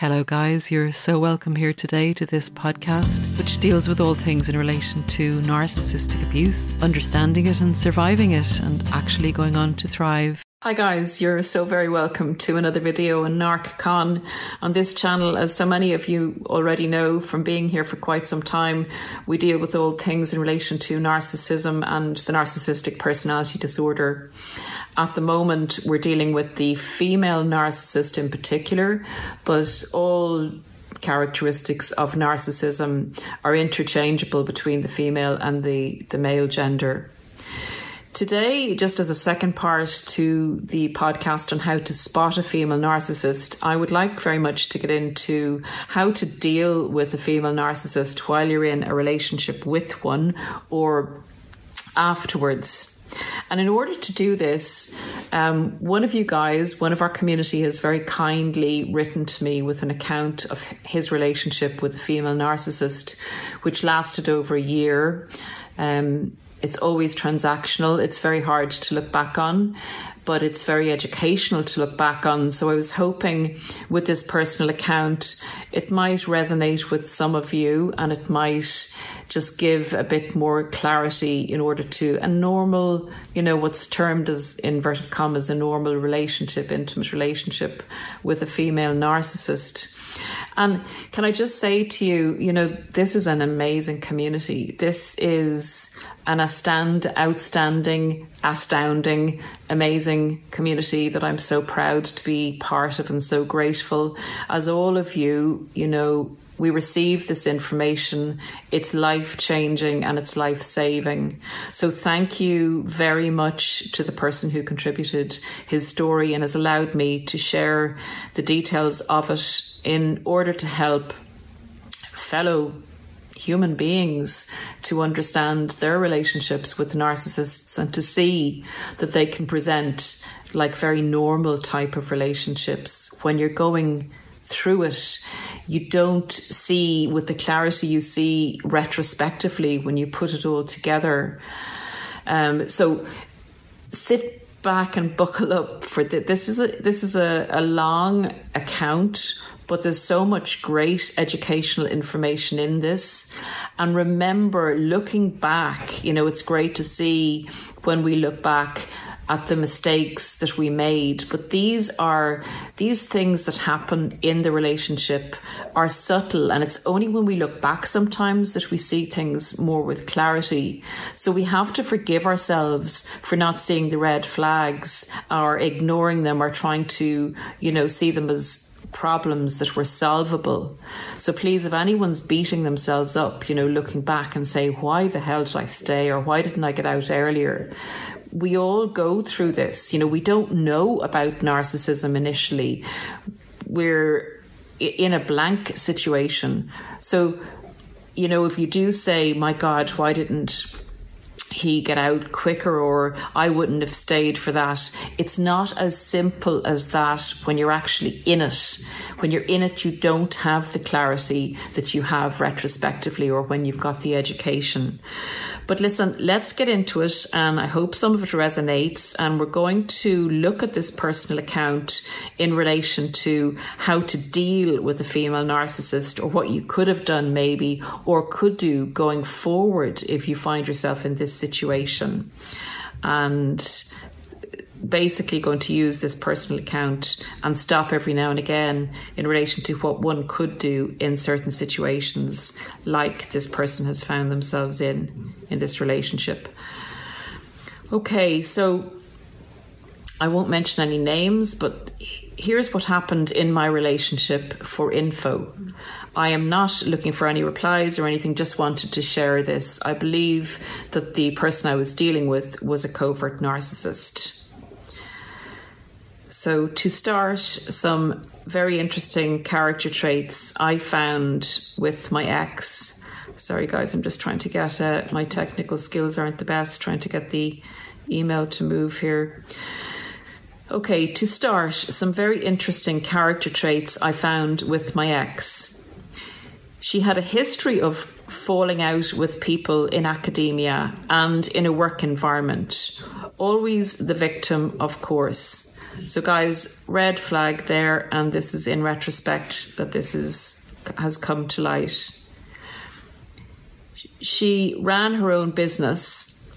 Hello, guys. You're so welcome here today to this podcast, which deals with all things in relation to narcissistic abuse, understanding it and surviving it, and actually going on to thrive. Hi guys, you're so very welcome to another video on NarcCon on this channel. As so many of you already know from being here for quite some time, we deal with all things in relation to narcissism and the narcissistic personality disorder. At the moment, we're dealing with the female narcissist in particular, but all characteristics of narcissism are interchangeable between the female and the, the male gender. Today, just as a second part to the podcast on how to spot a female narcissist, I would like very much to get into how to deal with a female narcissist while you're in a relationship with one or afterwards. And in order to do this, um, one of you guys, one of our community, has very kindly written to me with an account of his relationship with a female narcissist, which lasted over a year. Um, it's always transactional. It's very hard to look back on, but it's very educational to look back on. So I was hoping with this personal account, it might resonate with some of you and it might just give a bit more clarity in order to a normal, you know, what's termed as inverted commas, a normal relationship, intimate relationship with a female narcissist. And can I just say to you, you know, this is an amazing community. This is an astound, outstanding, astounding, amazing community that I'm so proud to be part of and so grateful. As all of you, you know, we receive this information, it's life changing and it's life saving. So, thank you very much to the person who contributed his story and has allowed me to share the details of it in order to help fellow human beings to understand their relationships with narcissists and to see that they can present like very normal type of relationships when you're going through it you don't see with the clarity you see retrospectively when you put it all together um, so sit back and buckle up for th- this is a this is a, a long account but there's so much great educational information in this. And remember, looking back, you know, it's great to see when we look back at the mistakes that we made but these are these things that happen in the relationship are subtle and it's only when we look back sometimes that we see things more with clarity so we have to forgive ourselves for not seeing the red flags or ignoring them or trying to you know see them as problems that were solvable. So please, if anyone's beating themselves up, you know, looking back and say, why the hell did I stay or why didn't I get out earlier? We all go through this. You know, we don't know about narcissism initially. We're in a blank situation. So, you know, if you do say, my God, why didn't he get out quicker or I wouldn't have stayed for that. It's not as simple as that when you're actually in it. When you're in it, you don't have the clarity that you have retrospectively or when you've got the education. But listen, let's get into it. And I hope some of it resonates. And we're going to look at this personal account in relation to how to deal with a female narcissist or what you could have done, maybe, or could do going forward if you find yourself in this situation. And basically going to use this personal account and stop every now and again in relation to what one could do in certain situations, like this person has found themselves in in this relationship. Okay, so I won't mention any names, but here's what happened in my relationship for info. I am not looking for any replies or anything, just wanted to share this. I believe that the person I was dealing with was a covert narcissist. So, to start, some very interesting character traits I found with my ex. Sorry, guys, I'm just trying to get uh, my technical skills aren't the best, trying to get the email to move here. Okay, to start, some very interesting character traits I found with my ex. She had a history of falling out with people in academia and in a work environment, always the victim, of course. So, guys, red flag there, and this is in retrospect that this is has come to light. She ran her own business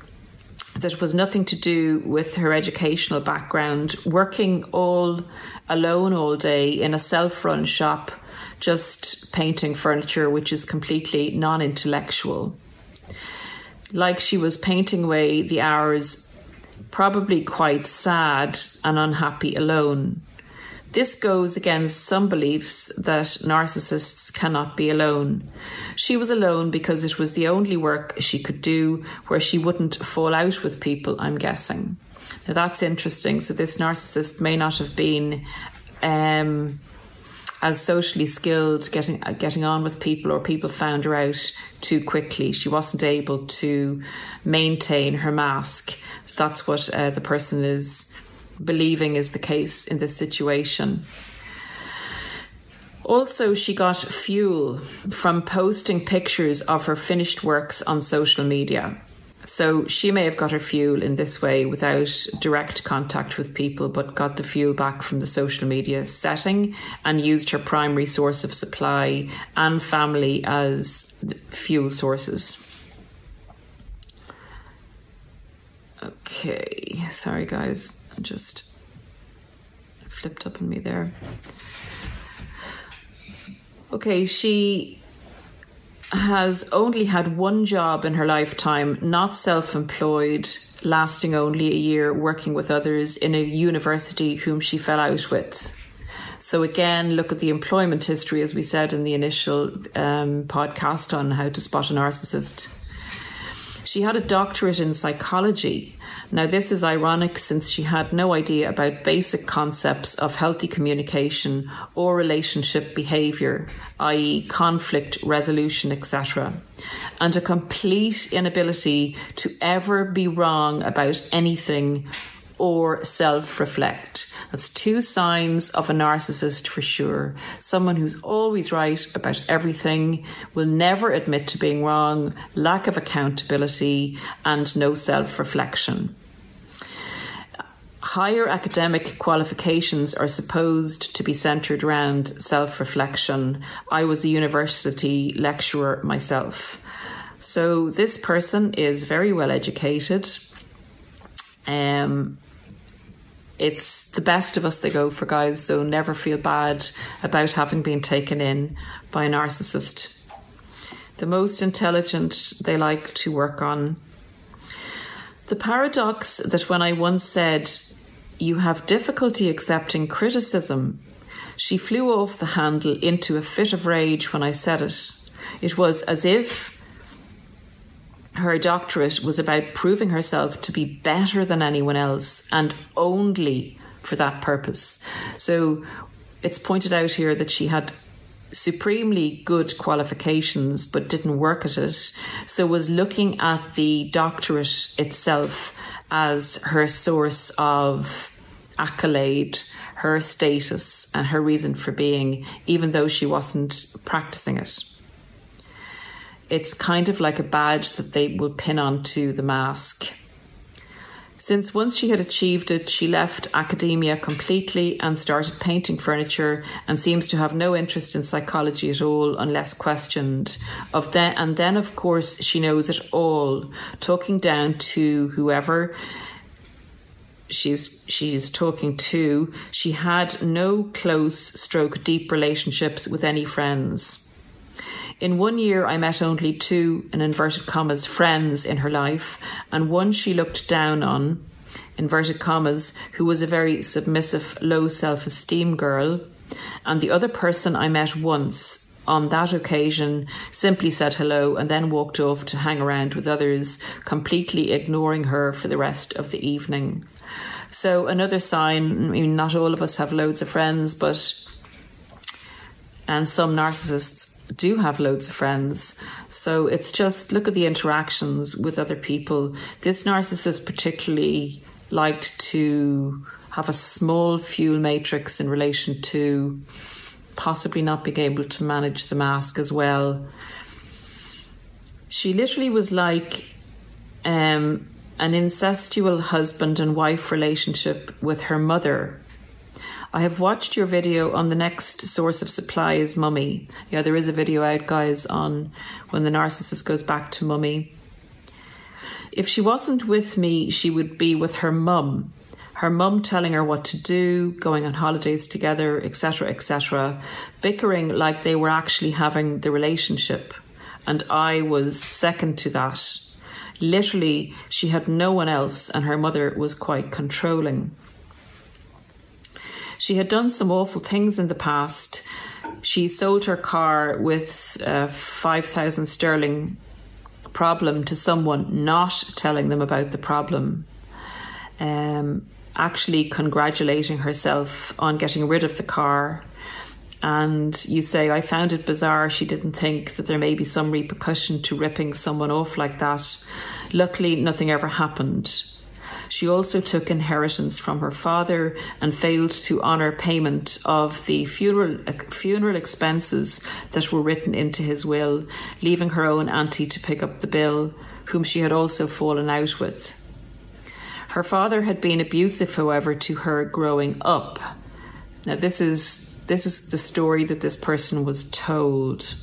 that was nothing to do with her educational background, working all alone all day in a self run shop, just painting furniture, which is completely non intellectual. Like she was painting away the hours probably quite sad and unhappy alone. This goes against some beliefs that narcissists cannot be alone. She was alone because it was the only work she could do where she wouldn't fall out with people, I'm guessing. Now that's interesting. So this narcissist may not have been um, as socially skilled getting getting on with people or people found her out too quickly. She wasn't able to maintain her mask that's what uh, the person is believing is the case in this situation. Also, she got fuel from posting pictures of her finished works on social media. So she may have got her fuel in this way without direct contact with people, but got the fuel back from the social media setting and used her primary source of supply and family as fuel sources. Okay, sorry guys, I just flipped up on me there. Okay, she has only had one job in her lifetime, not self employed, lasting only a year, working with others in a university whom she fell out with. So, again, look at the employment history, as we said in the initial um, podcast on how to spot a narcissist. She had a doctorate in psychology. Now, this is ironic since she had no idea about basic concepts of healthy communication or relationship behaviour, i.e., conflict resolution, etc., and a complete inability to ever be wrong about anything or self reflect. That's two signs of a narcissist for sure. Someone who's always right about everything, will never admit to being wrong, lack of accountability, and no self reflection. Higher academic qualifications are supposed to be centred around self reflection. I was a university lecturer myself. So, this person is very well educated. Um, it's the best of us they go for, guys. So never feel bad about having been taken in by a narcissist. The most intelligent they like to work on. The paradox that when I once said, You have difficulty accepting criticism, she flew off the handle into a fit of rage when I said it. It was as if her doctorate was about proving herself to be better than anyone else and only for that purpose. So it's pointed out here that she had supremely good qualifications but didn't work at it. So was looking at the doctorate itself as her source of accolade, her status, and her reason for being, even though she wasn't practicing it it's kind of like a badge that they will pin onto the mask. Since once she had achieved it, she left academia completely and started painting furniture and seems to have no interest in psychology at all unless questioned. Of then and then of course she knows it all, talking down to whoever she's she's talking to, she had no close stroke deep relationships with any friends. In one year, I met only two, in inverted commas, friends in her life, and one she looked down on, inverted commas, who was a very submissive, low self esteem girl, and the other person I met once. On that occasion, simply said hello and then walked off to hang around with others, completely ignoring her for the rest of the evening. So, another sign I mean, not all of us have loads of friends, but and some narcissists do have loads of friends. So it's just look at the interactions with other people. This narcissist particularly liked to have a small fuel matrix in relation to possibly not being able to manage the mask as well. She literally was like um, an incestual husband and wife relationship with her mother. I have watched your video on the next source of supply is mummy. Yeah, there is a video out, guys, on when the narcissist goes back to mummy. If she wasn't with me, she would be with her mum her mum telling her what to do, going on holidays together, etc., etc., bickering like they were actually having the relationship. And I was second to that. Literally, she had no one else, and her mother was quite controlling. She had done some awful things in the past. She sold her car with a 5,000 sterling problem to someone, not telling them about the problem. Um, actually congratulating herself on getting rid of the car. And you say, I found it bizarre. She didn't think that there may be some repercussion to ripping someone off like that. Luckily, nothing ever happened. She also took inheritance from her father and failed to honour payment of the funeral, funeral expenses that were written into his will, leaving her own auntie to pick up the bill, whom she had also fallen out with. Her father had been abusive, however, to her growing up. Now, this is this is the story that this person was told.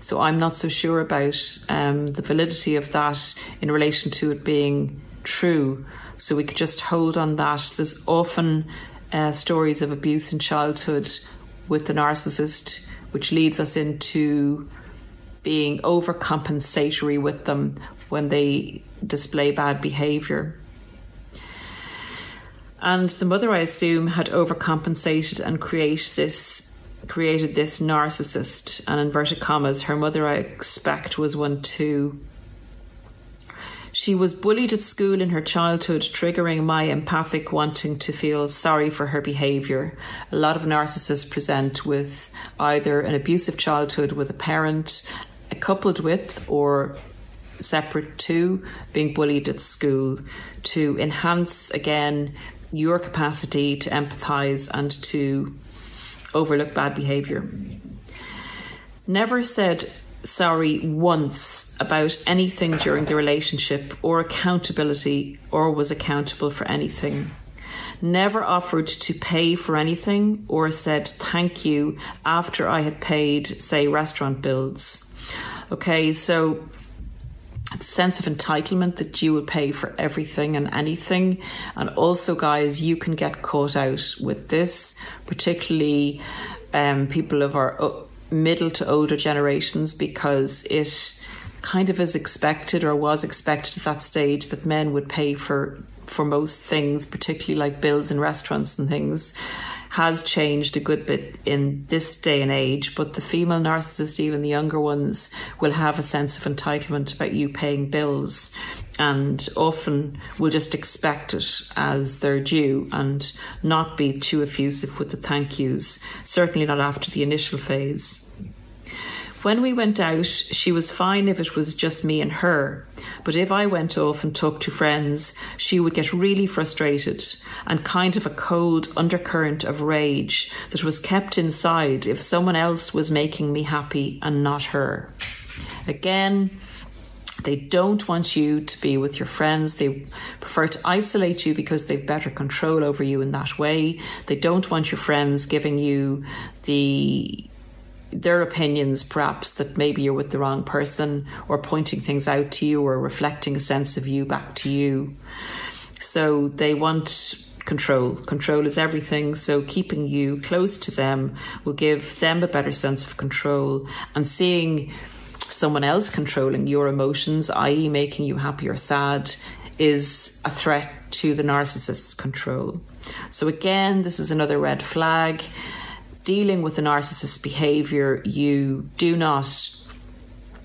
So I'm not so sure about um, the validity of that in relation to it being true. So we could just hold on that. There's often uh, stories of abuse in childhood with the narcissist, which leads us into being overcompensatory with them when they display bad behavior. And the mother, I assume, had overcompensated and create this created this narcissist and inverted commas. Her mother, I expect, was one too. She was bullied at school in her childhood, triggering my empathic wanting to feel sorry for her behaviour. A lot of narcissists present with either an abusive childhood with a parent, coupled with, or separate to, being bullied at school to enhance again your capacity to empathize and to overlook bad behavior. Never said sorry once about anything during the relationship or accountability or was accountable for anything. Never offered to pay for anything or said thank you after I had paid, say, restaurant bills. Okay, so sense of entitlement that you will pay for everything and anything. And also, guys, you can get caught out with this, particularly um, people of our uh, middle to older generations, because it kind of is expected or was expected at that stage that men would pay for for most things, particularly like bills in restaurants and things has changed a good bit in this day and age, but the female narcissist, even the younger ones, will have a sense of entitlement about you paying bills and often will just expect it as their due and not be too effusive with the thank yous, certainly not after the initial phase. When we went out, she was fine if it was just me and her. But if I went off and talked to friends, she would get really frustrated and kind of a cold undercurrent of rage that was kept inside if someone else was making me happy and not her. Again, they don't want you to be with your friends. They prefer to isolate you because they've better control over you in that way. They don't want your friends giving you the their opinions, perhaps that maybe you're with the wrong person, or pointing things out to you, or reflecting a sense of you back to you. So they want control. Control is everything. So keeping you close to them will give them a better sense of control and seeing someone else controlling your emotions, i.e., making you happy or sad, is a threat to the narcissist's control. So, again, this is another red flag. Dealing with the narcissist's behavior, you do not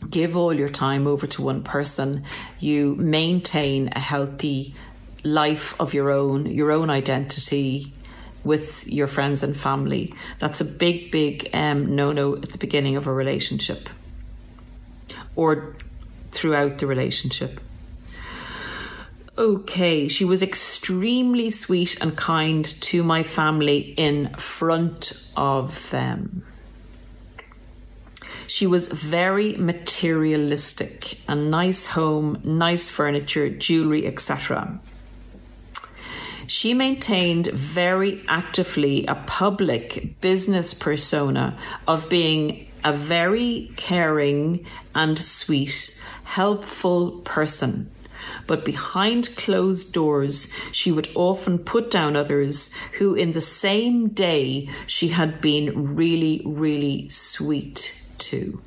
give all your time over to one person. You maintain a healthy life of your own, your own identity with your friends and family. That's a big, big um, no no at the beginning of a relationship or throughout the relationship. Okay, she was extremely sweet and kind to my family in front of them. She was very materialistic a nice home, nice furniture, jewellery, etc. She maintained very actively a public business persona of being a very caring and sweet, helpful person. But behind closed doors, she would often put down others who, in the same day, she had been really, really sweet to.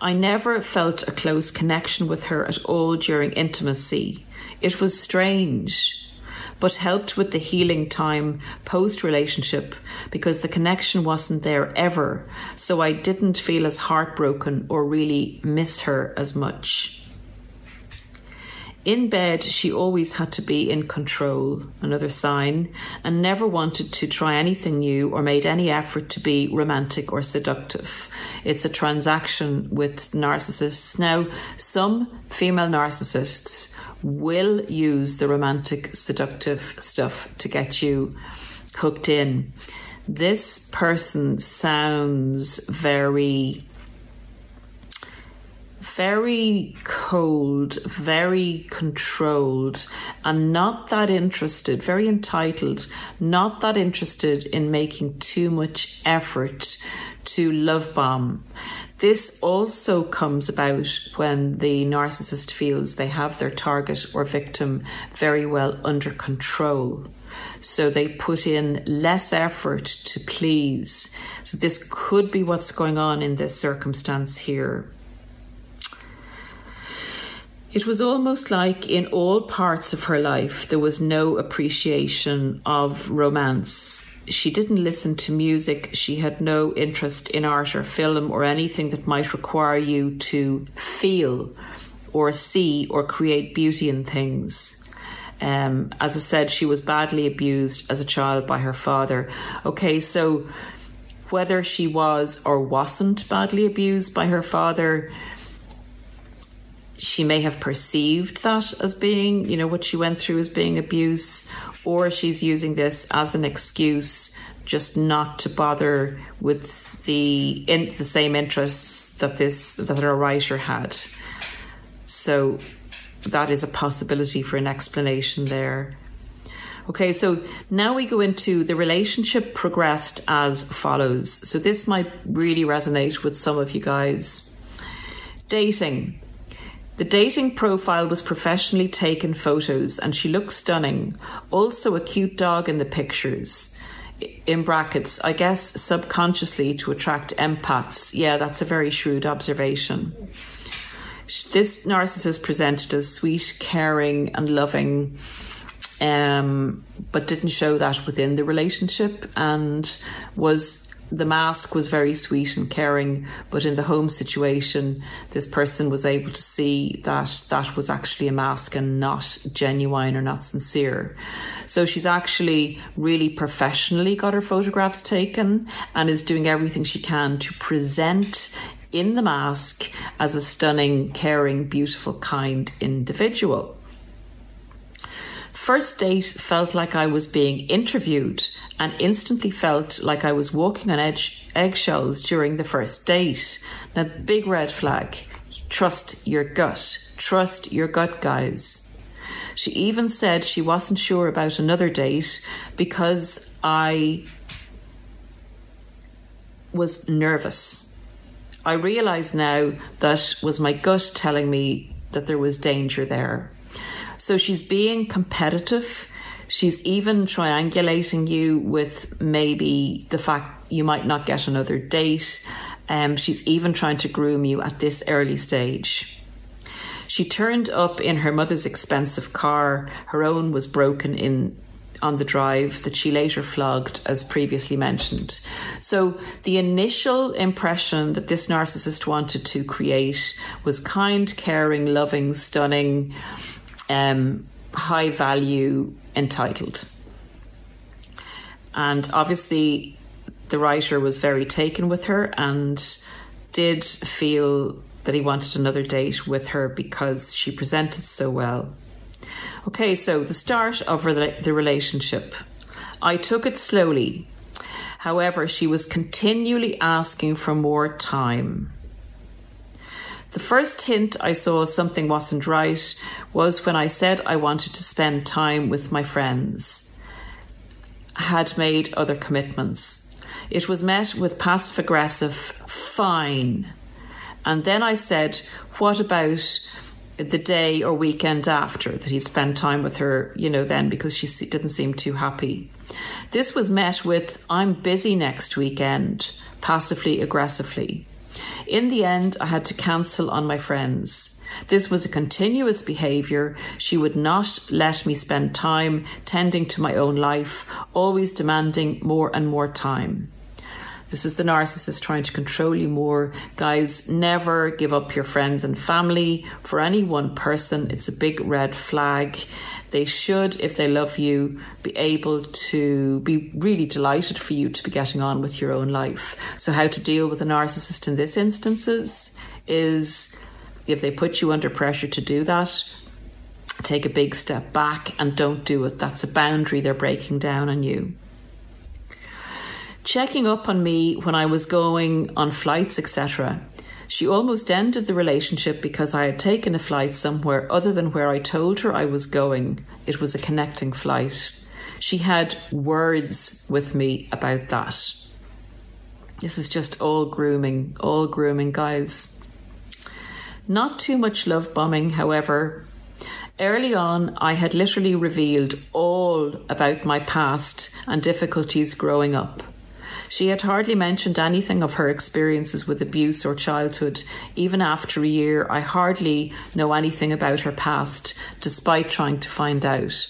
I never felt a close connection with her at all during intimacy. It was strange, but helped with the healing time post relationship because the connection wasn't there ever, so I didn't feel as heartbroken or really miss her as much. In bed, she always had to be in control, another sign, and never wanted to try anything new or made any effort to be romantic or seductive. It's a transaction with narcissists. Now, some female narcissists will use the romantic, seductive stuff to get you hooked in. This person sounds very very cold, very controlled, and not that interested, very entitled, not that interested in making too much effort to love bomb. This also comes about when the narcissist feels they have their target or victim very well under control. So they put in less effort to please. So this could be what's going on in this circumstance here. It was almost like in all parts of her life there was no appreciation of romance she didn't listen to music. She had no interest in art or film or anything that might require you to feel or see or create beauty in things. Um, as I said, she was badly abused as a child by her father. Okay, so whether she was or wasn't badly abused by her father, she may have perceived that as being, you know, what she went through as being abuse, or she's using this as an excuse just not to bother with the in, the same interests that this that her writer had. So that is a possibility for an explanation there. Okay, so now we go into the relationship progressed as follows. So this might really resonate with some of you guys. Dating. The dating profile was professionally taken photos and she looked stunning. Also, a cute dog in the pictures. In brackets, I guess subconsciously to attract empaths. Yeah, that's a very shrewd observation. This narcissist presented as sweet, caring, and loving, um, but didn't show that within the relationship and was the mask was very sweet and caring, but in the home situation, this person was able to see that that was actually a mask and not genuine or not sincere. So she's actually really professionally got her photographs taken and is doing everything she can to present in the mask as a stunning, caring, beautiful, kind individual. First date felt like I was being interviewed and instantly felt like I was walking on edge, eggshells during the first date. Now, big red flag. Trust your gut. Trust your gut, guys. She even said she wasn't sure about another date because I was nervous. I realise now that was my gut telling me that there was danger there. So she's being competitive. She's even triangulating you with maybe the fact you might not get another date. Um, she's even trying to groom you at this early stage. She turned up in her mother's expensive car. Her own was broken in on the drive that she later flogged, as previously mentioned. So, the initial impression that this narcissist wanted to create was kind, caring, loving, stunning, um, high value, entitled. And obviously, the writer was very taken with her and did feel that he wanted another date with her because she presented so well. Okay, so the start of the relationship. I took it slowly. However, she was continually asking for more time. The first hint I saw something wasn't right was when I said I wanted to spend time with my friends, had made other commitments. It was met with passive aggressive, fine. And then I said, What about the day or weekend after that he'd spent time with her, you know, then because she didn't seem too happy? This was met with, I'm busy next weekend, passively aggressively. In the end, I had to cancel on my friends. This was a continuous behaviour. She would not let me spend time tending to my own life, always demanding more and more time. This is the narcissist trying to control you more. Guys, never give up your friends and family for any one person. It's a big red flag. They should, if they love you, be able to be really delighted for you to be getting on with your own life. So, how to deal with a narcissist in this instances is if they put you under pressure to do that, take a big step back and don't do it. That's a boundary they're breaking down on you checking up on me when I was going on flights, etc. She almost ended the relationship because I had taken a flight somewhere other than where I told her I was going. It was a connecting flight. She had words with me about that. This is just all grooming, all grooming, guys. Not too much love bombing, however. Early on, I had literally revealed all about my past and difficulties growing up. She had hardly mentioned anything of her experiences with abuse or childhood. Even after a year, I hardly know anything about her past, despite trying to find out.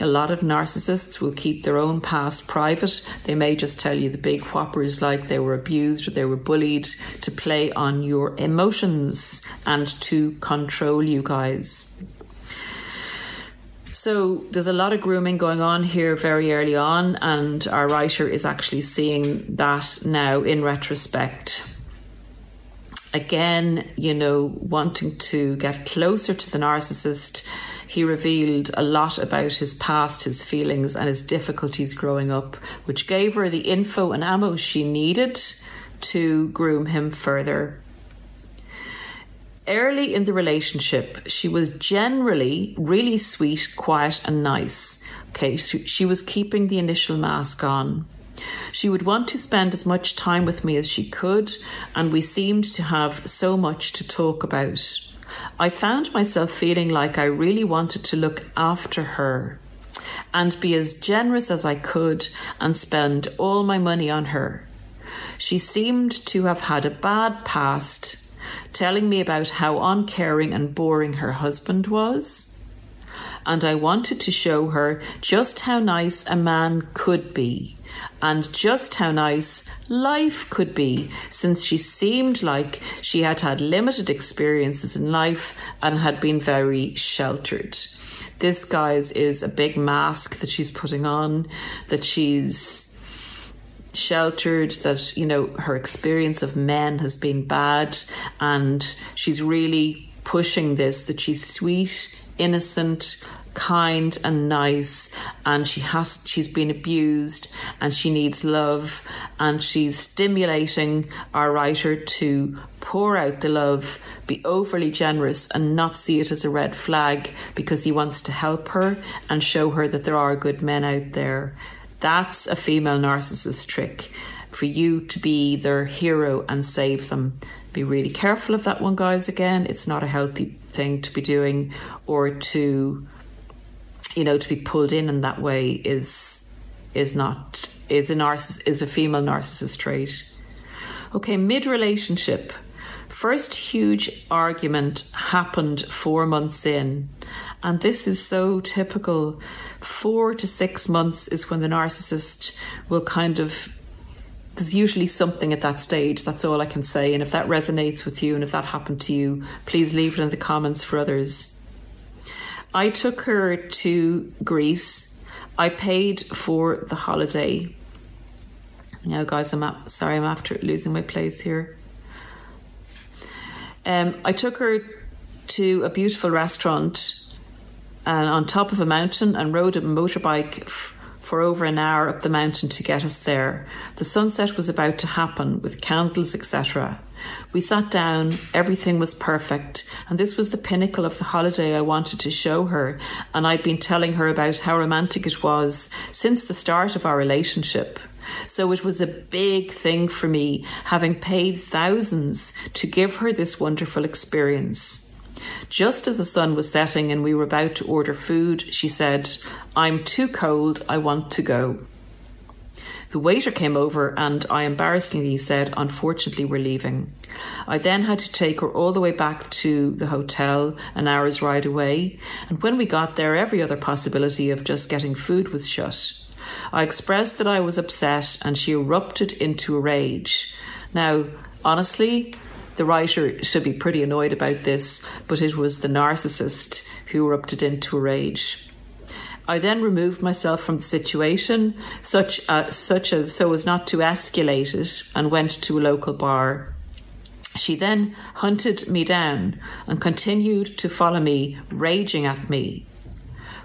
A lot of narcissists will keep their own past private. They may just tell you the big whoppers like they were abused or they were bullied to play on your emotions and to control you guys. So there's a lot of grooming going on here very early on, and our writer is actually seeing that now in retrospect. Again, you know, wanting to get closer to the narcissist, he revealed a lot about his past, his feelings, and his difficulties growing up, which gave her the info and ammo she needed to groom him further early in the relationship, she was generally really sweet, quiet, and nice. Okay, she was keeping the initial mask on. She would want to spend as much time with me as she could, and we seemed to have so much to talk about. I found myself feeling like I really wanted to look after her and be as generous as I could and spend all my money on her. She seemed to have had a bad past telling me about how uncaring and boring her husband was. And I wanted to show her just how nice a man could be and just how nice life could be, since she seemed like she had had limited experiences in life and had been very sheltered. This, guys, is a big mask that she's putting on, that she's sheltered, that, you know, her experience of men has been bad, and she's really pushing this that she's sweet, innocent, kind and nice and she has she's been abused and she needs love and she's stimulating our writer to pour out the love be overly generous and not see it as a red flag because he wants to help her and show her that there are good men out there that's a female narcissist trick. for you to be their hero and save them. Be really careful of that one, guys. Again, it's not a healthy thing to be doing or to, you know, to be pulled in in that way is is not is a narciss is a female narcissist trait. Okay, mid relationship. First huge argument happened four months in, and this is so typical. Four to six months is when the narcissist will kind of there's usually something at that stage. That's all I can say. And if that resonates with you and if that happened to you, please leave it in the comments for others. I took her to Greece. I paid for the holiday. Now, guys, I'm at, sorry, I'm after losing my place here. Um, I took her to a beautiful restaurant uh, on top of a mountain and rode a motorbike f- for over an hour up the mountain to get us there. The sunset was about to happen with candles, etc. We sat down, everything was perfect, and this was the pinnacle of the holiday I wanted to show her, and I'd been telling her about how romantic it was since the start of our relationship. So it was a big thing for me, having paid thousands to give her this wonderful experience. Just as the sun was setting and we were about to order food, she said, I'm too cold, I want to go. The waiter came over and I embarrassingly said, Unfortunately, we're leaving. I then had to take her all the way back to the hotel, an hour's ride away, and when we got there, every other possibility of just getting food was shut. I expressed that I was upset and she erupted into a rage. Now, honestly, the writer should be pretty annoyed about this, but it was the narcissist who erupted into a rage. I then removed myself from the situation, such, uh, such as so as not to escalate it, and went to a local bar. She then hunted me down and continued to follow me, raging at me.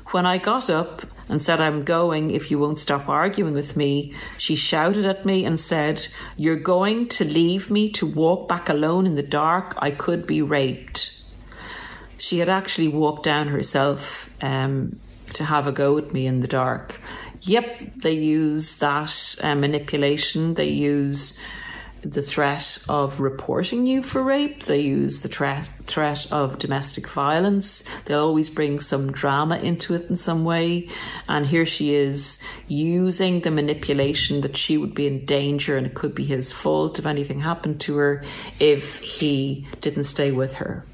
When I got up and said, I'm going if you won't stop arguing with me, she shouted at me and said, You're going to leave me to walk back alone in the dark? I could be raped. She had actually walked down herself um, to have a go at me in the dark. Yep, they use that uh, manipulation. They use the threat of reporting you for rape. They use the threat threat of domestic violence. They always bring some drama into it in some way. And here she is using the manipulation that she would be in danger and it could be his fault if anything happened to her if he didn't stay with her.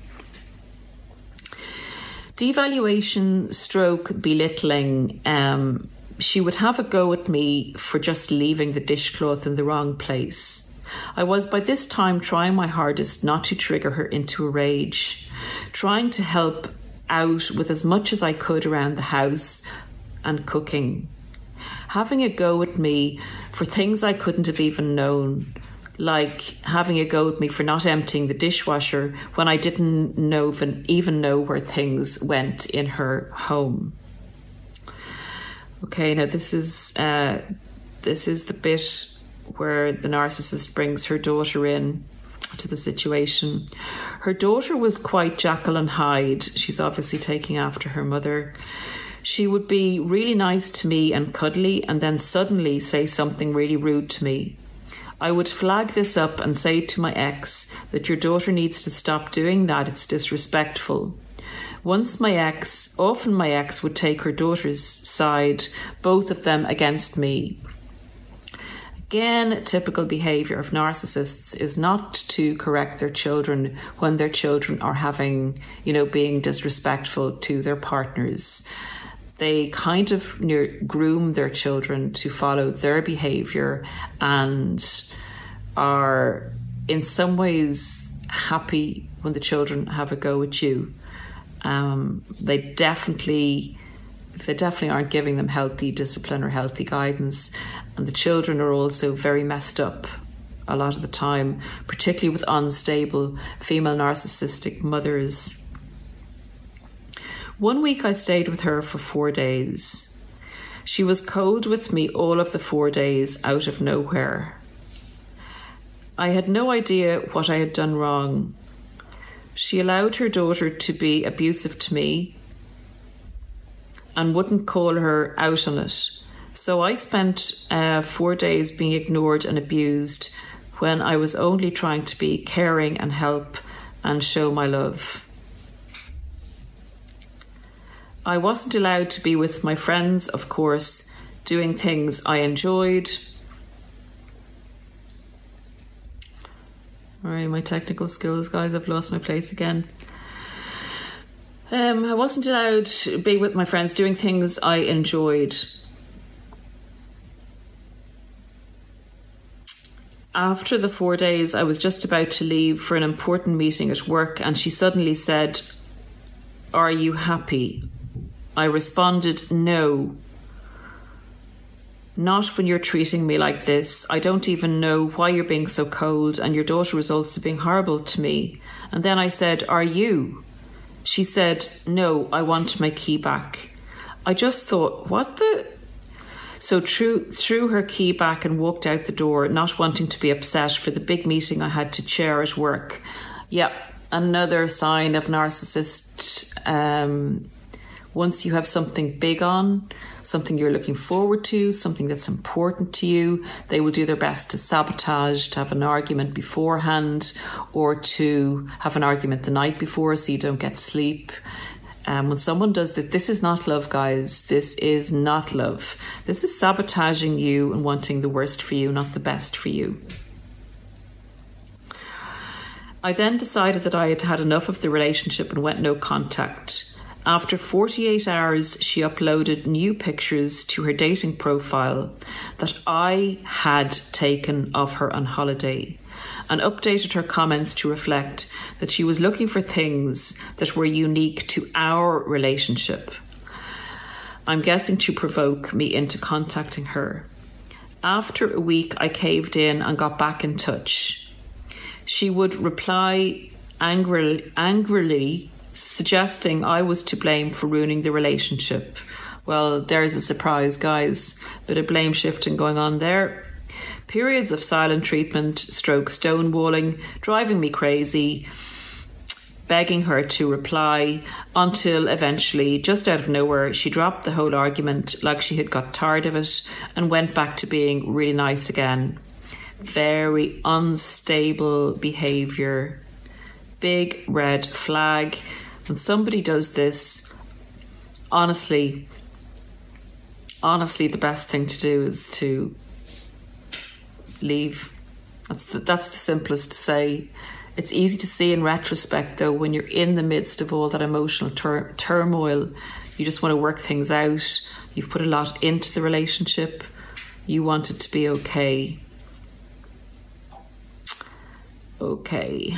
Devaluation, stroke, belittling. Um, she would have a go at me for just leaving the dishcloth in the wrong place I was by this time trying my hardest not to trigger her into a rage, trying to help out with as much as I could around the house and cooking. Having a go at me for things I couldn't have even known, like having a go at me for not emptying the dishwasher when I didn't know even, know where things went in her home. Okay, now this is uh, this is the bit where the narcissist brings her daughter in to the situation. Her daughter was quite Jekyll and Hyde. She's obviously taking after her mother. She would be really nice to me and cuddly, and then suddenly say something really rude to me. I would flag this up and say to my ex that your daughter needs to stop doing that, it's disrespectful. Once my ex, often my ex would take her daughter's side, both of them against me. Again, typical behaviour of narcissists is not to correct their children when their children are having, you know, being disrespectful to their partners. They kind of groom their children to follow their behaviour and are in some ways happy when the children have a go at you. Um, they definitely they definitely aren't giving them healthy discipline or healthy guidance. And the children are also very messed up a lot of the time, particularly with unstable female narcissistic mothers. One week I stayed with her for four days. She was cold with me all of the four days out of nowhere. I had no idea what I had done wrong. She allowed her daughter to be abusive to me and wouldn't call her out on it So I spent uh, four days being ignored and abused when I was only trying to be caring and help and show my love. I wasn't allowed to be with my friends, of course, doing things I enjoyed. Sorry, my technical skills, guys, I've lost my place again. Um, I wasn't allowed to be with my friends doing things I enjoyed. After the four days, I was just about to leave for an important meeting at work, and she suddenly said, Are you happy? I responded, No. Not when you're treating me like this. I don't even know why you're being so cold, and your daughter was also being horrible to me. And then I said, Are you? She said, No, I want my key back. I just thought, What the? So threw, threw her key back and walked out the door, not wanting to be upset for the big meeting I had to chair at work. Yep, another sign of narcissist. Um, once you have something big on, something you're looking forward to, something that's important to you, they will do their best to sabotage, to have an argument beforehand, or to have an argument the night before so you don't get sleep. Um, when someone does that, this is not love, guys. This is not love. This is sabotaging you and wanting the worst for you, not the best for you. I then decided that I had had enough of the relationship and went no contact. After 48 hours, she uploaded new pictures to her dating profile that I had taken of her on holiday and updated her comments to reflect that she was looking for things that were unique to our relationship. I'm guessing to provoke me into contacting her. After a week, I caved in and got back in touch. She would reply angrily, angrily suggesting I was to blame for ruining the relationship. Well, there's a surprise, guys. Bit of blame shifting going on there. Periods of silent treatment, stroke stonewalling, driving me crazy, begging her to reply, until eventually, just out of nowhere, she dropped the whole argument like she had got tired of it and went back to being really nice again. Very unstable behaviour. Big red flag. When somebody does this, honestly, honestly, the best thing to do is to leave. That's the, that's the simplest to say. It's easy to see in retrospect, though, when you're in the midst of all that emotional tur- turmoil, you just want to work things out. You've put a lot into the relationship. You want it to be okay. Okay.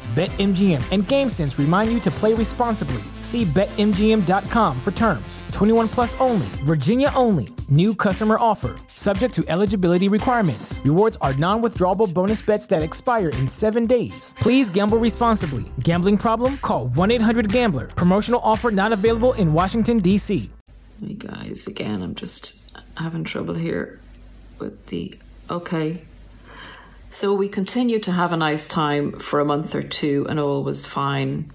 BetMGM and GameSense remind you to play responsibly. See BetMGM.com for terms. 21 plus only, Virginia only. New customer offer, subject to eligibility requirements. Rewards are non withdrawable bonus bets that expire in seven days. Please gamble responsibly. Gambling problem? Call 1 800 Gambler. Promotional offer not available in Washington, D.C. Hey guys, again, I'm just having trouble here with the. Okay. So we continued to have a nice time for a month or two, and all was fine.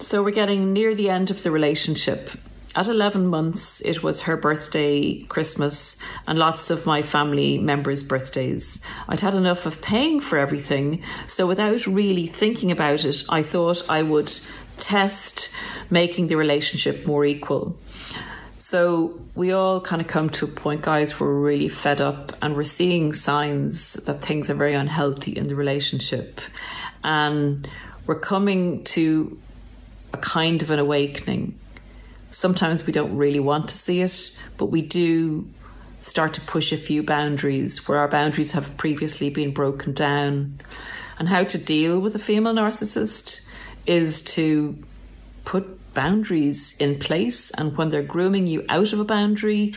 So we're getting near the end of the relationship. At 11 months, it was her birthday, Christmas, and lots of my family members' birthdays. I'd had enough of paying for everything, so without really thinking about it, I thought I would test making the relationship more equal. So we all kind of come to a point, guys, where we're really fed up and we're seeing signs that things are very unhealthy in the relationship. And we're coming to a kind of an awakening. Sometimes we don't really want to see it, but we do start to push a few boundaries where our boundaries have previously been broken down. And how to deal with a female narcissist is to put boundaries in place. And when they're grooming you out of a boundary,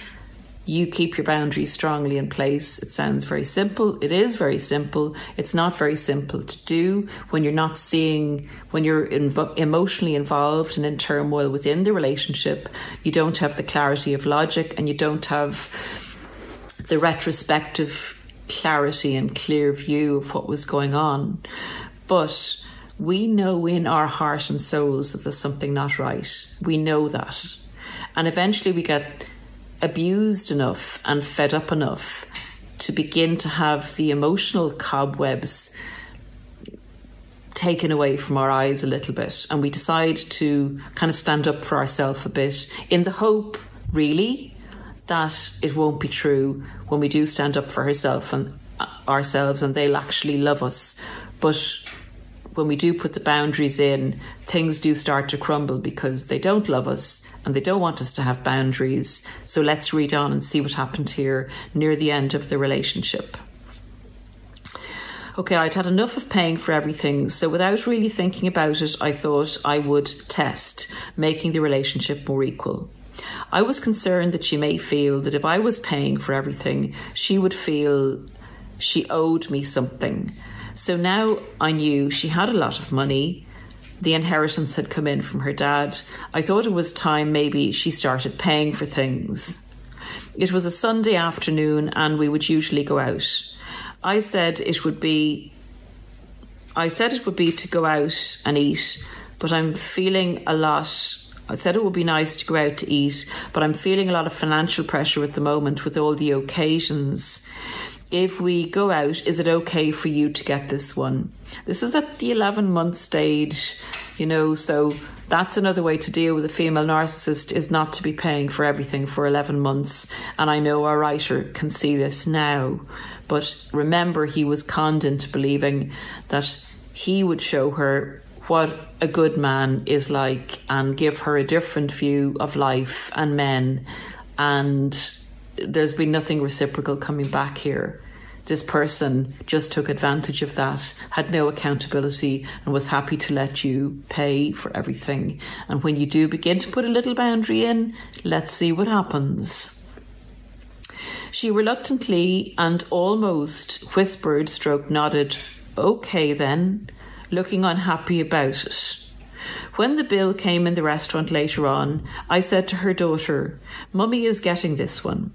you keep your boundaries strongly in place. It sounds very simple. It is very simple. It's not very simple to do when you're not seeing, when you're inv- emotionally involved and in turmoil within the relationship. You don't have the clarity of logic and you don't have the retrospective clarity and clear view of what was going on. But we know in our heart and souls that there's something not right. We know that. And eventually we get abused enough and fed up enough to begin to have the emotional cobwebs taken away from our eyes a little bit. And we decide to kind of stand up for ourselves a bit in the hope, really, that it won't be true when we do stand up for herself and uh, ourselves and they'll actually love us. But when we do put the boundaries in, things do start to crumble because they don't love us and they don't want us to have boundaries. So let's read on and see what happened here near the end of the relationship. Okay, I'd had enough of paying for everything, so without really thinking about it, I thought I would test making the relationship more equal. I was concerned that she may feel that if I was paying for everything, she would feel she owed me something so now I knew she had a lot of money. The inheritance had come in from her dad. I thought it was time maybe she started paying for things. It was a Sunday afternoon and we would usually go out. I said it would be I said it would be to go out and eat, but I'm feeling a lot I said it would be nice to go out to eat, but I'm feeling a lot of financial pressure at the moment with all the occasions if we go out, is it okay for you to get this one? This is at the 11 month stage, you know, so that's another way to deal with a female narcissist is not to be paying for everything for 11 months. And I know our writer can see this now. But remember, he was conned into believing that he would show her what a good man is like and give her a different view of life and men. And there's been nothing reciprocal coming back here. This person just took advantage of that, had no accountability, and was happy to let you pay for everything. And when you do begin to put a little boundary in, let's see what happens. She reluctantly and almost whispered, stroke nodded, okay then, looking unhappy about it. When the bill came in the restaurant later on, I said to her daughter, Mummy is getting this one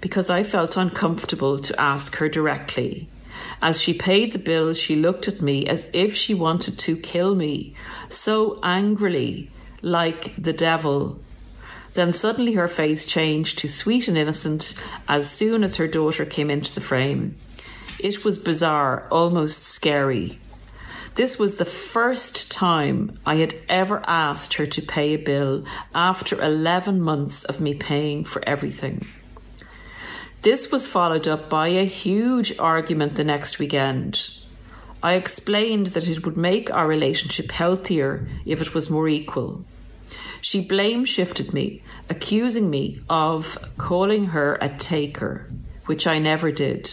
because I felt uncomfortable to ask her directly. As she paid the bill, she looked at me as if she wanted to kill me, so angrily, like the devil. Then suddenly her face changed to sweet and innocent as soon as her daughter came into the frame. It was bizarre, almost scary. This was the first time I had ever asked her to pay a bill after 11 months of me paying for everything. This was followed up by a huge argument the next weekend. I explained that it would make our relationship healthier if it was more equal. She blame shifted me, accusing me of calling her a taker, which I never did,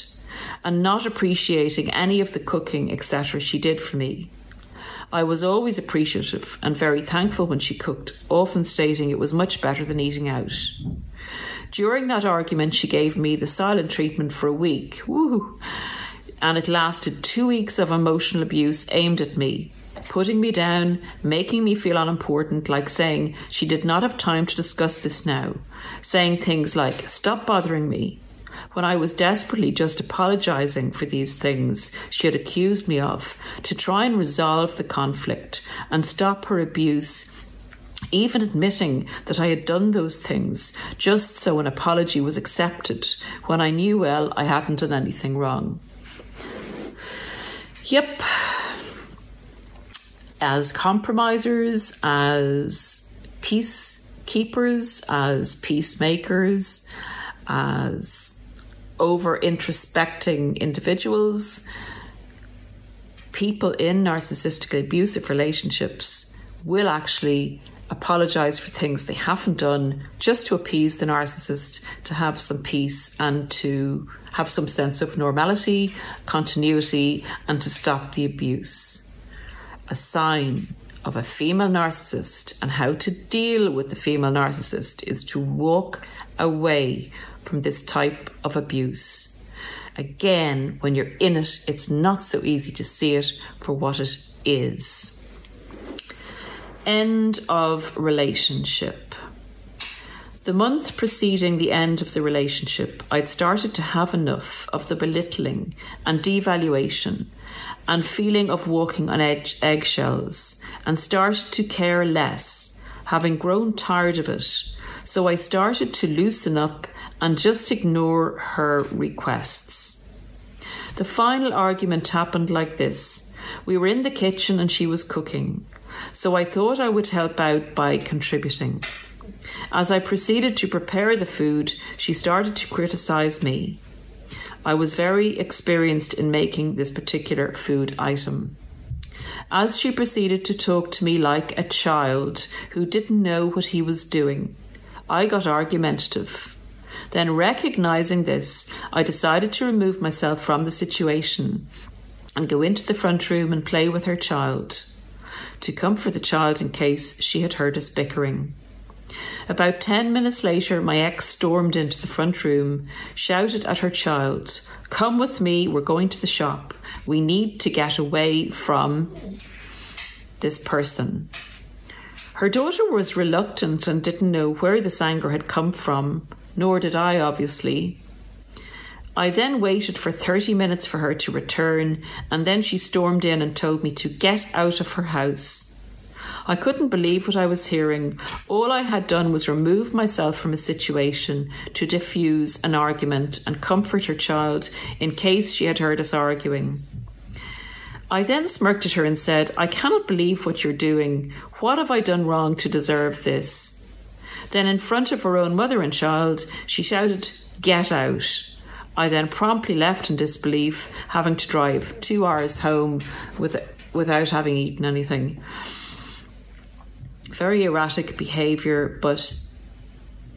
and not appreciating any of the cooking, etc., she did for me. I was always appreciative and very thankful when she cooked, often stating it was much better than eating out. During that argument, she gave me the silent treatment for a week. And it lasted two weeks of emotional abuse aimed at me, putting me down, making me feel unimportant, like saying she did not have time to discuss this now, saying things like, Stop bothering me. When I was desperately just apologising for these things she had accused me of, to try and resolve the conflict and stop her abuse even admitting that I had done those things just so an apology was accepted when I knew well I hadn't done anything wrong. Yep. As compromisers, as peacekeepers, as peacemakers, as over introspecting individuals, people in narcissistic abusive relationships will actually apologize for things they haven't done just to appease the narcissist, to have some peace and to have some sense of normality, continuity, and to stop the abuse. A sign of a female narcissist and how to deal with the female narcissist is to walk away from this type of abuse. Again, when you're in it, it's not so easy to see it for what it is. End of relationship. The month preceding the end of the relationship, I'd started to have enough of the belittling and devaluation and feeling of walking on egg- eggshells and started to care less, having grown tired of it. So I started to loosen up and just ignore her requests. The final argument happened like this We were in the kitchen and she was cooking, so I thought I would help out by contributing. As I proceeded to prepare the food, she started to criticize me. I was very experienced in making this particular food item. As she proceeded to talk to me like a child who didn't know what he was doing, I got argumentative. Then, recognizing this, I decided to remove myself from the situation and go into the front room and play with her child to comfort the child in case she had heard us bickering. About ten minutes later, my ex stormed into the front room, shouted at her child, Come with me, we're going to the shop. We need to get away from this person. Her daughter was reluctant and didn't know where this anger had come from, nor did I, obviously. I then waited for 30 minutes for her to return, and then she stormed in and told me to get out of her house. I couldn't believe what I was hearing. All I had done was remove myself from a situation to diffuse an argument and comfort her child in case she had heard us arguing. I then smirked at her and said, I cannot believe what you're doing. What have I done wrong to deserve this? Then, in front of her own mother and child, she shouted, Get out. I then promptly left in disbelief, having to drive two hours home with, without having eaten anything very erratic behaviour, but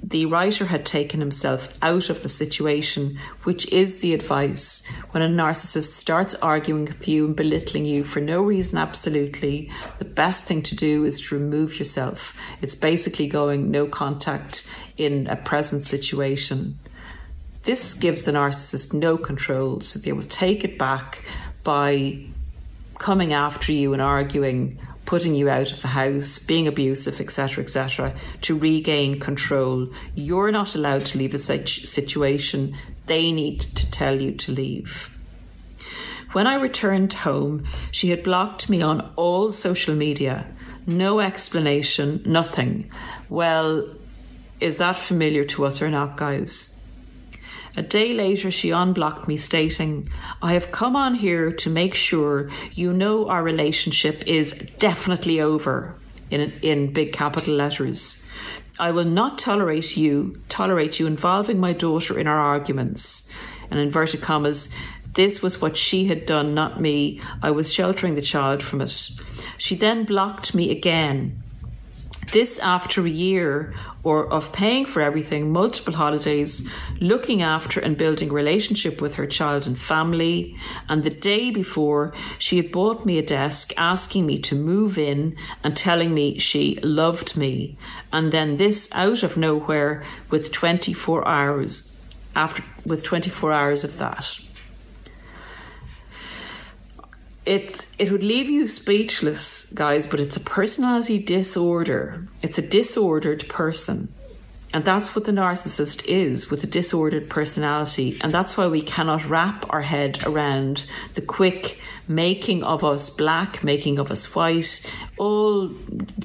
the writer had taken himself out of the situation, which is the advice when a narcissist starts arguing with you and belittling you for no reason, absolutely. The best thing to do is to remove yourself. It's basically going no contact in a present situation. This gives the narcissist no control, so they will take it back by coming after you and arguing putting you out of the house, being abusive, etc., etc., to regain control. You're not allowed to leave a situation. They need to tell you to leave. When I returned home, she had blocked me on all social media. No explanation, nothing. Well, is that familiar to us or not, guys? A day later, she unblocked me, stating, I have come on here to make sure you know our relationship is definitely over, in, in big capital letters. I will not tolerate you, tolerate you involving my daughter in our arguments. And inverted commas, this was what she had done, not me. I was sheltering the child from it. She then blocked me again this after a year or of paying for everything, multiple holidays, looking after and building relationship with her child and family. And the day before, she had bought me a desk, asking me to move in and telling me she loved me. And then this out of nowhere with 24 hours after with 24 hours of that it's it would leave you speechless, guys, but it's a personality disorder. It's a disordered person. And that's what the narcissist is with a disordered personality. And that's why we cannot wrap our head around the quick making of us black, making of us white. All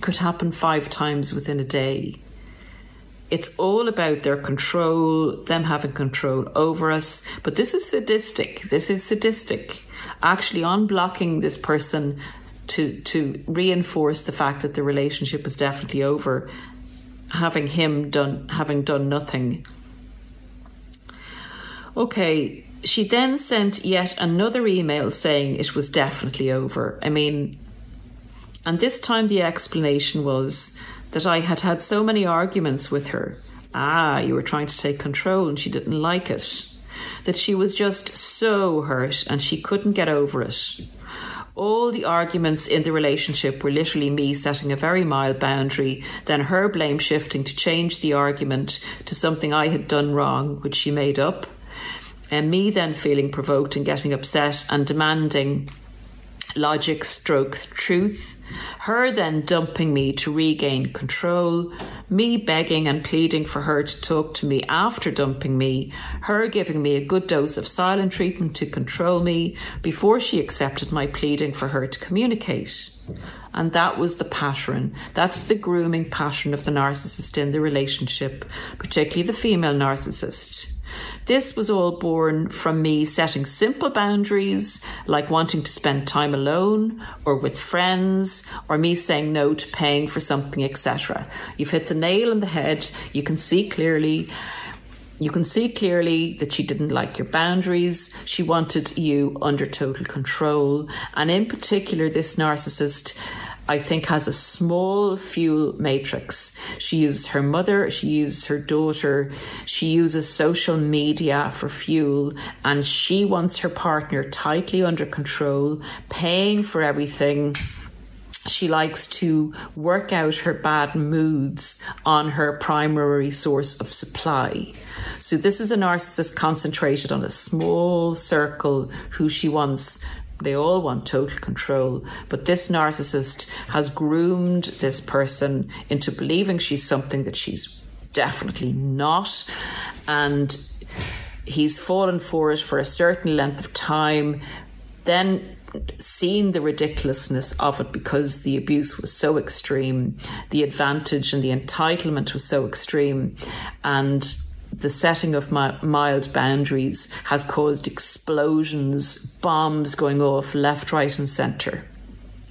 could happen five times within a day. It's all about their control, them having control over us. But this is sadistic. This is sadistic actually unblocking this person to to reinforce the fact that the relationship is definitely over having him done having done nothing okay she then sent yet another email saying it was definitely over i mean and this time the explanation was that I had had so many arguments with her. Ah, you were trying to take control and she didn't like it. That she was just so hurt and she couldn't get over it. All the arguments in the relationship were literally me setting a very mild boundary, then her blame shifting to change the argument to something I had done wrong, which she made up, and me then feeling provoked and getting upset and demanding logic stroke truth, her then dumping me to regain control, me begging and pleading for her to talk to me after dumping me, her giving me a good dose of silent treatment to control me before she accepted my pleading for her to communicate. And that was the pattern. That's the grooming pattern of the narcissist in the relationship, particularly the female narcissist. This was all born from me setting simple boundaries, like wanting to spend time alone or with friends, or me saying no to paying for something, etc. You've hit the nail on the head. You can see clearly. You can see clearly that she didn't like your boundaries. She wanted you under total control. And in particular, this narcissist I think, has a small fuel matrix. She uses her mother, she uses her daughter, she uses social media for fuel, and she wants her partner tightly under control, paying for everything. She likes to work out her bad moods on her primary source of supply. So, this is a narcissist concentrated on a small circle who she wants they all want total control. But this narcissist has groomed this person into believing she's something that she's definitely not. And he's fallen for it for a certain length of time, then seen the ridiculousness of it because the abuse was so extreme, the advantage and the entitlement was so extreme, and the setting of mild boundaries has caused explosions, bombs going off left, right, and centre.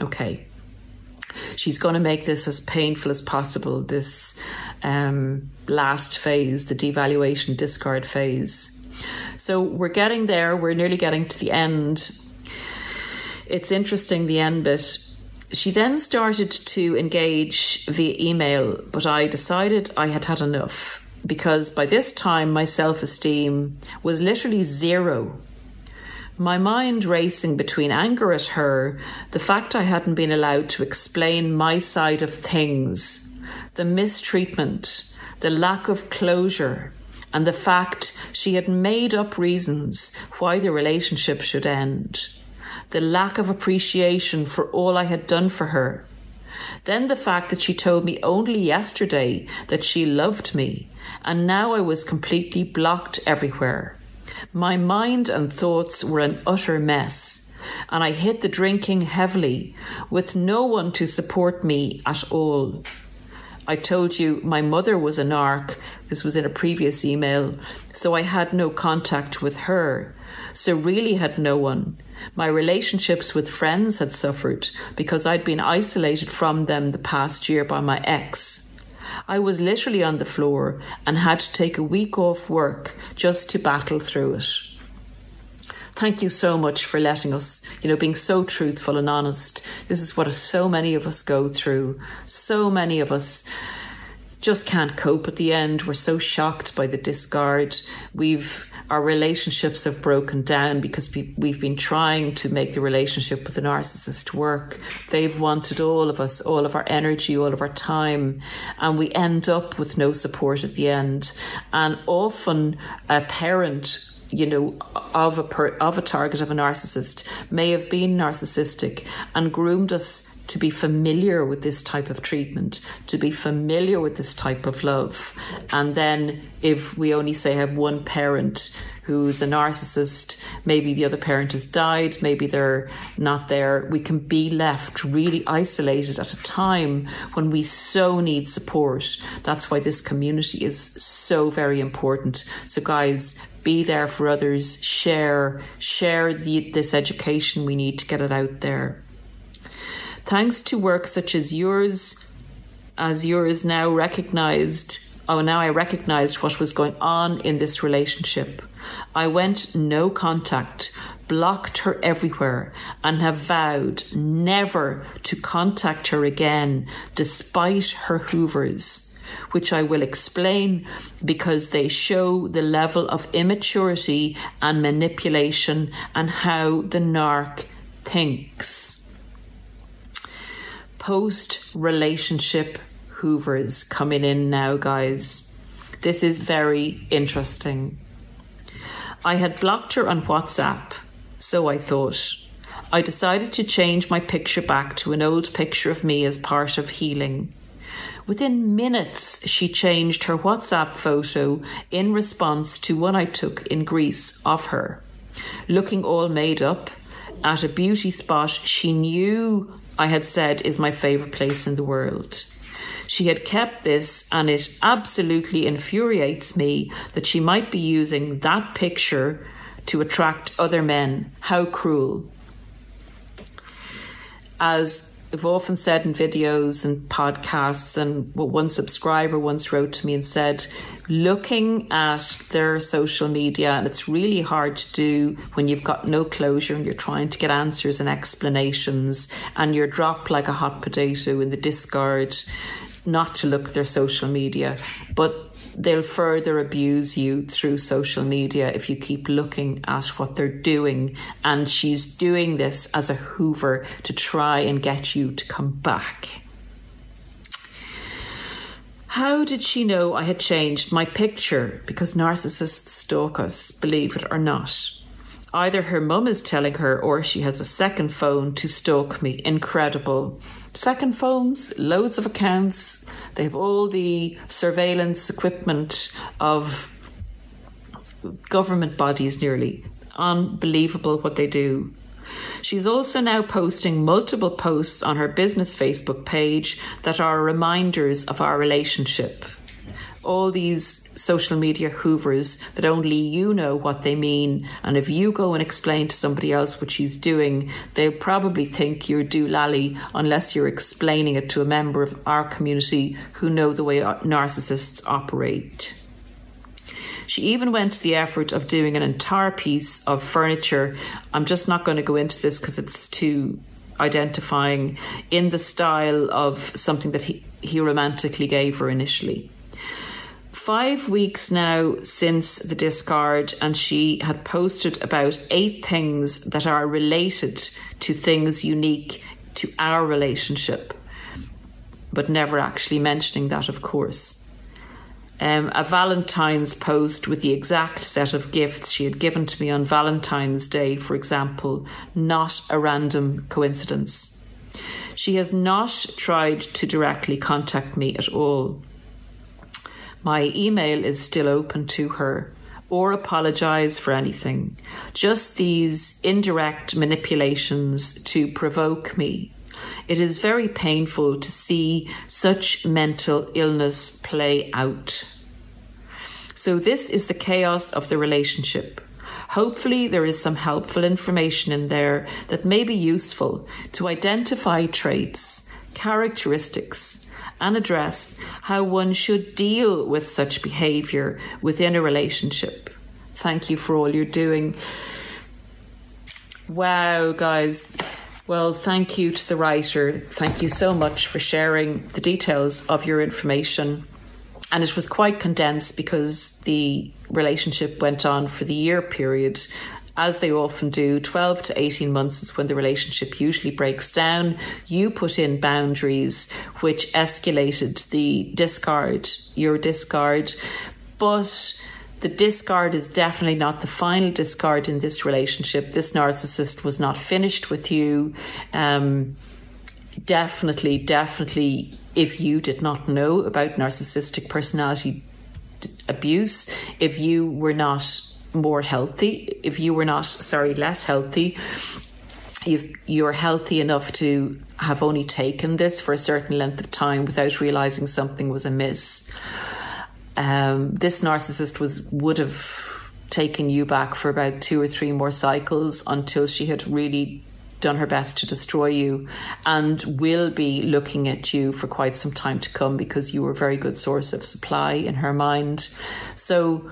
Okay. She's going to make this as painful as possible, this um, last phase, the devaluation discard phase. So we're getting there, we're nearly getting to the end. It's interesting, the end bit. She then started to engage via email, but I decided I had had enough because by this time my self esteem was literally zero. My mind racing between anger at her, the fact I hadn't been allowed to explain my side of things, the mistreatment, the lack of closure, and the fact she had made up reasons why the relationship should end, the lack of appreciation for all I had done for her. Then the fact that she told me only yesterday that she loved me and now I was completely blocked everywhere. My mind and thoughts were an utter mess, and I hit the drinking heavily, with no one to support me at all. I told you my mother was a narc. This was in a previous email, so I had no contact with her. So, really, had no one. My relationships with friends had suffered because I'd been isolated from them the past year by my ex. I was literally on the floor and had to take a week off work just to battle through it. Thank you so much for letting us, you know, being so truthful and honest. This is what so many of us go through. So many of us just can't cope at the end. We're so shocked by the discard. We've our relationships have broken down because we've been trying to make the relationship with the narcissist work. They've wanted all of us, all of our energy, all of our time, and we end up with no support at the end. And often a parent you know, of a per, of a target of a narcissist may have been narcissistic and groomed us to be familiar with this type of treatment, to be familiar with this type of love. And then if we only say have one parent who's a narcissist, maybe the other parent has died, maybe they're not there, we can be left really isolated at a time when we so need support. That's why this community is so very important. So guys, be there for others, share, share the, this education we need to get it out there. Thanks to work such as yours, as yours now recognized, oh, now I recognized what was going on in this relationship. I went no contact, blocked her everywhere, and have vowed never to contact her again despite her hoovers, which I will explain because they show the level of immaturity and manipulation and how the narc thinks. Post relationship hoovers coming in now, guys. This is very interesting. I had blocked her on WhatsApp, so I thought. I decided to change my picture back to an old picture of me as part of healing. Within minutes, she changed her WhatsApp photo in response to one I took in Greece of her. Looking all made up at a beauty spot she knew I had said is my favourite place in the world. She had kept this, and it absolutely infuriates me that she might be using that picture to attract other men. How cruel. As I've often said in videos and podcasts, and what one subscriber once wrote to me and said, looking at their social media, and it's really hard to do when you've got no closure and you're trying to get answers and explanations, and you're dropped like a hot potato in the discard not to look at their social media, but they'll further abuse you through social media if you keep looking at what they're doing. And she's doing this as a hoover to try and get you to come back. How did she know I had changed my picture? Because narcissists stalk us, believe it or not. Either her mum is telling her or she has a second phone to stalk me. Incredible. Second phones, loads of accounts. They have all the surveillance equipment of government bodies nearly. Unbelievable what they do. She's also now posting multiple posts on her business Facebook page that are reminders of our relationship all these social media hoovers that only you know what they mean. And if you go and explain to somebody else what she's doing, they'll probably think you're doolally unless you're explaining it to a member of our community who know the way narcissists operate. She even went to the effort of doing an entire piece of furniture. I'm just not going to go into this because it's too identifying in the style of something that he, he romantically gave her initially five weeks now since the discard, and she had posted about eight things that are related to things unique to our relationship, but never actually mentioning that, of course. Um, a Valentine's post with the exact set of gifts she had given to me on Valentine's Day, for example, not a random coincidence. She has not tried to directly contact me at all. My email is still open to her or apologize for anything. Just these indirect manipulations to provoke me. It is very painful to see such mental illness play out. So, this is the chaos of the relationship. Hopefully, there is some helpful information in there that may be useful to identify traits, characteristics, and address how one should deal with such behaviour within a relationship. Thank you for all you're doing. Wow, guys. Well, thank you to the writer. Thank you so much for sharing the details of your information. And it was quite condensed because the relationship went on for the year period as they often do, 12 to 18 months is when the relationship usually breaks down. You put in boundaries which escalated the discard, your discard. But the discard is definitely not the final discard in this relationship. This narcissist was not finished with you. Um, definitely, definitely, if you did not know about narcissistic personality abuse, if you were not more healthy, if you were not, sorry, less healthy, if you're healthy enough to have only taken this for a certain length of time without realizing something was amiss, um, this narcissist was would have taken you back for about two or three more cycles until she had really done her best to destroy you and will be looking at you for quite some time to come because you were a very good source of supply in her mind. So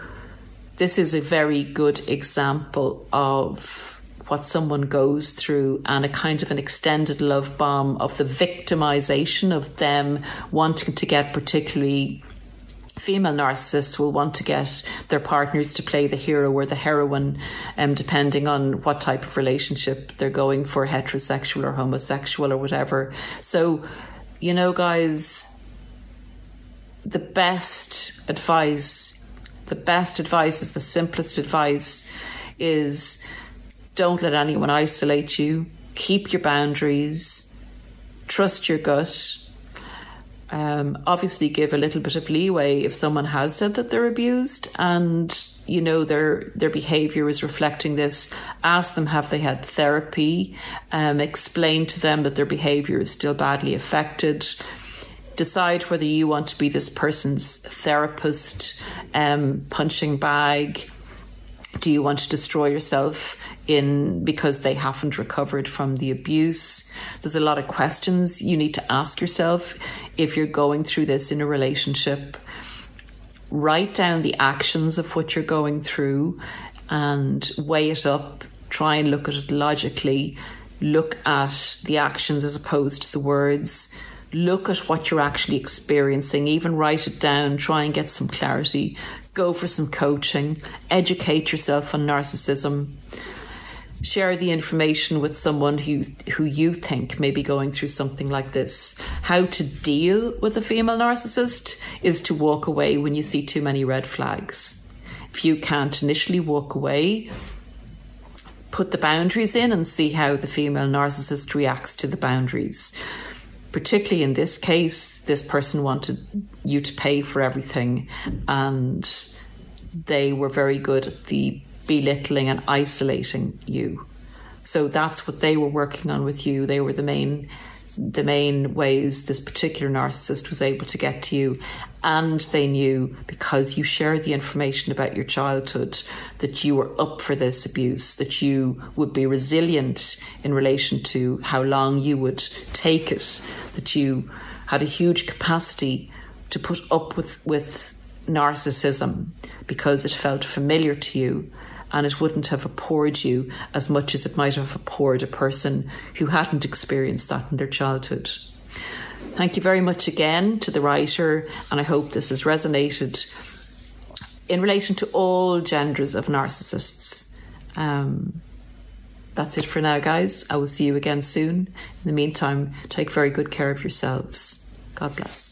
this is a very good example of what someone goes through and a kind of an extended love bomb of the victimization of them wanting to get particularly female narcissists will want to get their partners to play the hero or the heroine, um, depending on what type of relationship they're going for, heterosexual or homosexual or whatever. So, you know, guys, the best advice, the best advice is the simplest advice is don't let anyone isolate you. Keep your boundaries. Trust your gut. Um, obviously, give a little bit of leeway if someone has said that they're abused and you know their their behavior is reflecting this. Ask them have they had therapy. Um, explain to them that their behavior is still badly affected decide whether you want to be this person's therapist, um, punching bag, do you want to destroy yourself in because they haven't recovered from the abuse? There's a lot of questions you need to ask yourself if you're going through this in a relationship. Write down the actions of what you're going through and weigh it up. Try and look at it logically. Look at the actions as opposed to the words look at what you're actually experiencing, even write it down, try and get some clarity, go for some coaching, educate yourself on narcissism. Share the information with someone who who you think may be going through something like this. How to deal with a female narcissist is to walk away when you see too many red flags. If you can't initially walk away, put the boundaries in and see how the female narcissist reacts to the boundaries particularly in this case, this person wanted you to pay for everything, and they were very good at the belittling and isolating you. So that's what they were working on with you. They were the main the main ways this particular narcissist was able to get to you. And they knew because you shared the information about your childhood that you were up for this abuse, that you would be resilient in relation to how long you would take it, that you had a huge capacity to put up with, with narcissism because it felt familiar to you and it wouldn't have abhorred you as much as it might have abhorred a person who hadn't experienced that in their childhood. Thank you very much again to the writer, and I hope this has resonated in relation to all genders of narcissists. Um, that's it for now, guys. I will see you again soon. In the meantime, take very good care of yourselves. God bless.